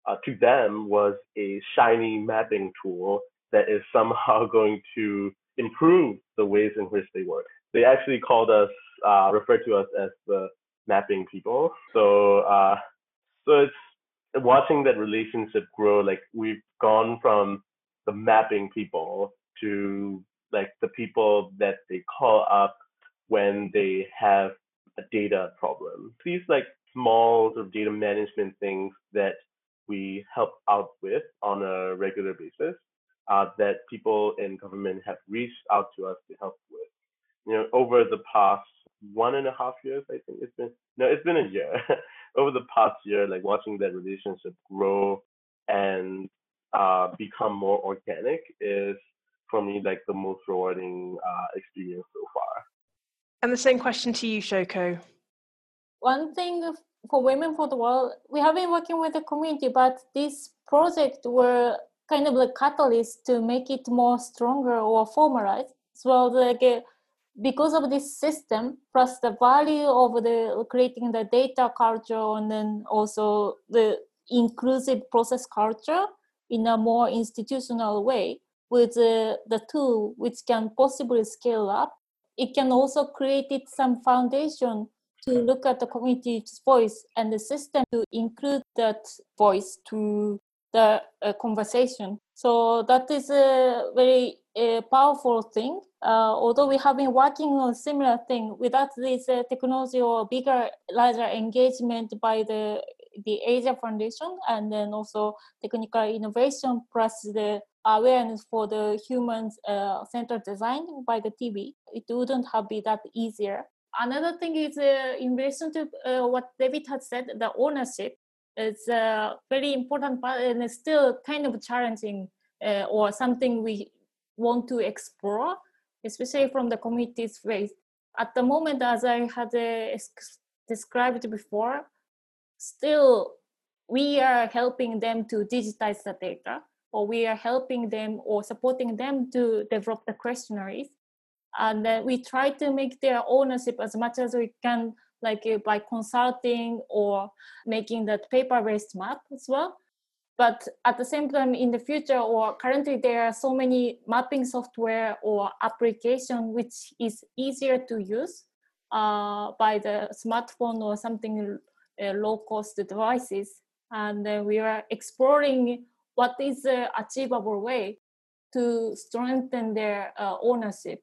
uh, to them, was a shiny mapping tool that is somehow going to improve the ways in which they work. They actually called us, uh, referred to us as the mapping people. So, uh, so it's watching that relationship grow. Like we've gone from the mapping people to like the people that they call up when they have a data problem. These like small sort of data management things that we help out with on a regular basis uh, that people in government have reached out to us to help with. You know, over the past one and a half years, I think it's been no, it's been a year. over the past year, like watching that relationship grow and uh, become more organic is for me like the most rewarding uh, experience so far. And the same question to you, Shoko. One thing for Women for the World, we have been working with the community, but this project were kind of the catalyst to make it more stronger or formalized. So like uh, because of this system plus the value of the creating the data culture and then also the inclusive process culture in a more institutional way with uh, the tool which can possibly scale up it can also create some foundation to look at the community's voice and the system to include that voice to the uh, conversation. So that is a very uh, powerful thing. Uh, although we have been working on similar thing without this uh, technology or bigger, larger engagement by the the Asia Foundation and then also technical innovation plus the awareness for the human uh, centered design by the Thibi, it wouldn't have been that easier. Another thing is uh, in relation to uh, what David had said, the ownership is a very important part and it's still kind of challenging uh, or something we want to explore, especially from the community's face. At the moment, as I had uh, described before, still we are helping them to digitize the data or we are helping them or supporting them to develop the questionnaires and then we try to make their ownership as much as we can like uh, by consulting or making that paper-based map as well. But at the same time, in the future or currently, there are so many mapping software or application which is easier to use uh, by the smartphone or something uh, low-cost devices. And uh, we are exploring what is the achievable way to strengthen their uh, ownership.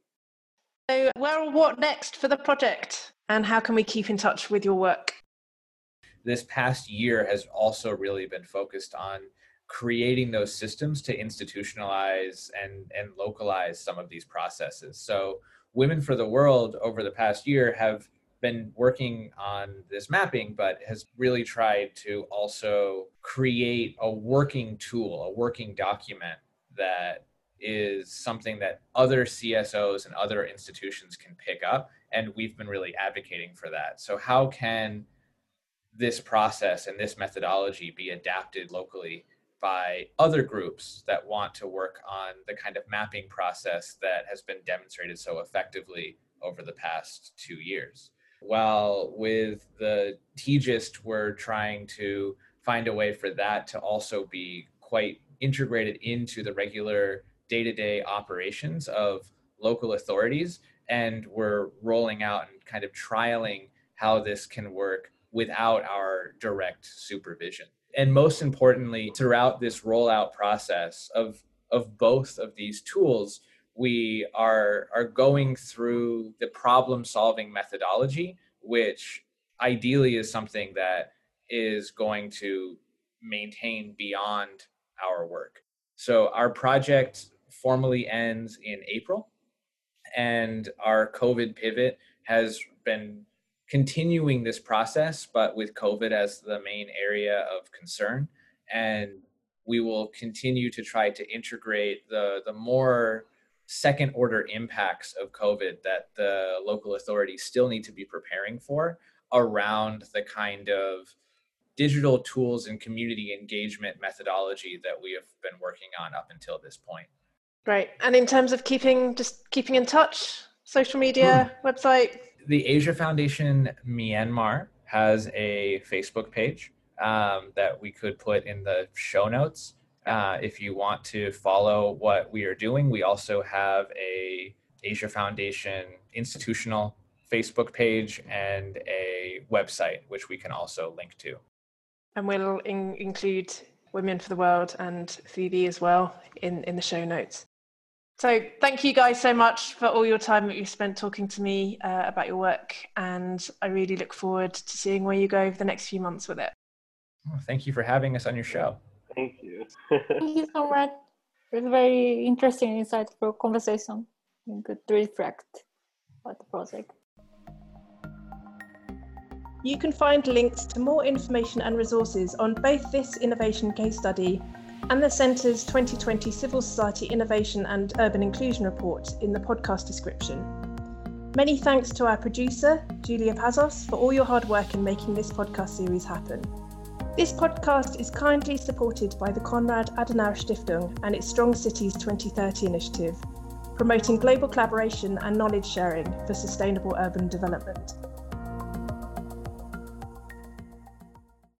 So, well, what next for the project? And how can we keep in touch with your work? This past year has also really been focused on creating those systems to institutionalize and, and localize some of these processes. So, Women for the World over the past year have been working on this mapping, but has really tried to also create a working tool, a working document that is something that other CSOs and other institutions can pick up. And we've been really advocating for that. So, how can this process and this methodology be adapted locally by other groups that want to work on the kind of mapping process that has been demonstrated so effectively over the past two years? While with the TGIST, we're trying to find a way for that to also be quite integrated into the regular day to day operations of local authorities. And we're rolling out and kind of trialing how this can work without our direct supervision. And most importantly, throughout this rollout process of, of both of these tools, we are are going through the problem solving methodology which ideally is something that is going to maintain beyond our work. So our project formally ends in april and our covid pivot has been continuing this process but with covid as the main area of concern. And we will continue to try to integrate the the more second order impacts of COVID that the local authorities still need to be preparing for around the kind of digital tools and community engagement methodology that we have been working on up until this point. Right. And in terms of keeping just keeping in touch, social media, mm. website? The Asia Foundation Myanmar has a Facebook page um, that we could put in the show notes. Uh, if you want to follow what we are doing, we also have a Asia Foundation institutional Facebook page and a website, which we can also link to. And we'll in- include Women for the World and Thibi as well in, in the show notes. So thank you guys so much for all your time that you've spent talking to me uh, about your work. And I really look forward to seeing where you go over the next few months with it. Well, thank you for having us on your show. Thank you. Thank you so much. It was very interesting, insightful conversation. And good to reflect about the project. You can find links to more information and resources on both this innovation case study and the Centre's 2020 Civil Society Innovation and Urban Inclusion Report in the podcast description. Many thanks to our producer, Julia Pazos, for all your hard work in making this podcast series happen. This podcast is kindly supported by the Konrad Adenauer Stiftung and its Strong Cities 2030 initiative, promoting global collaboration and knowledge sharing for sustainable urban development.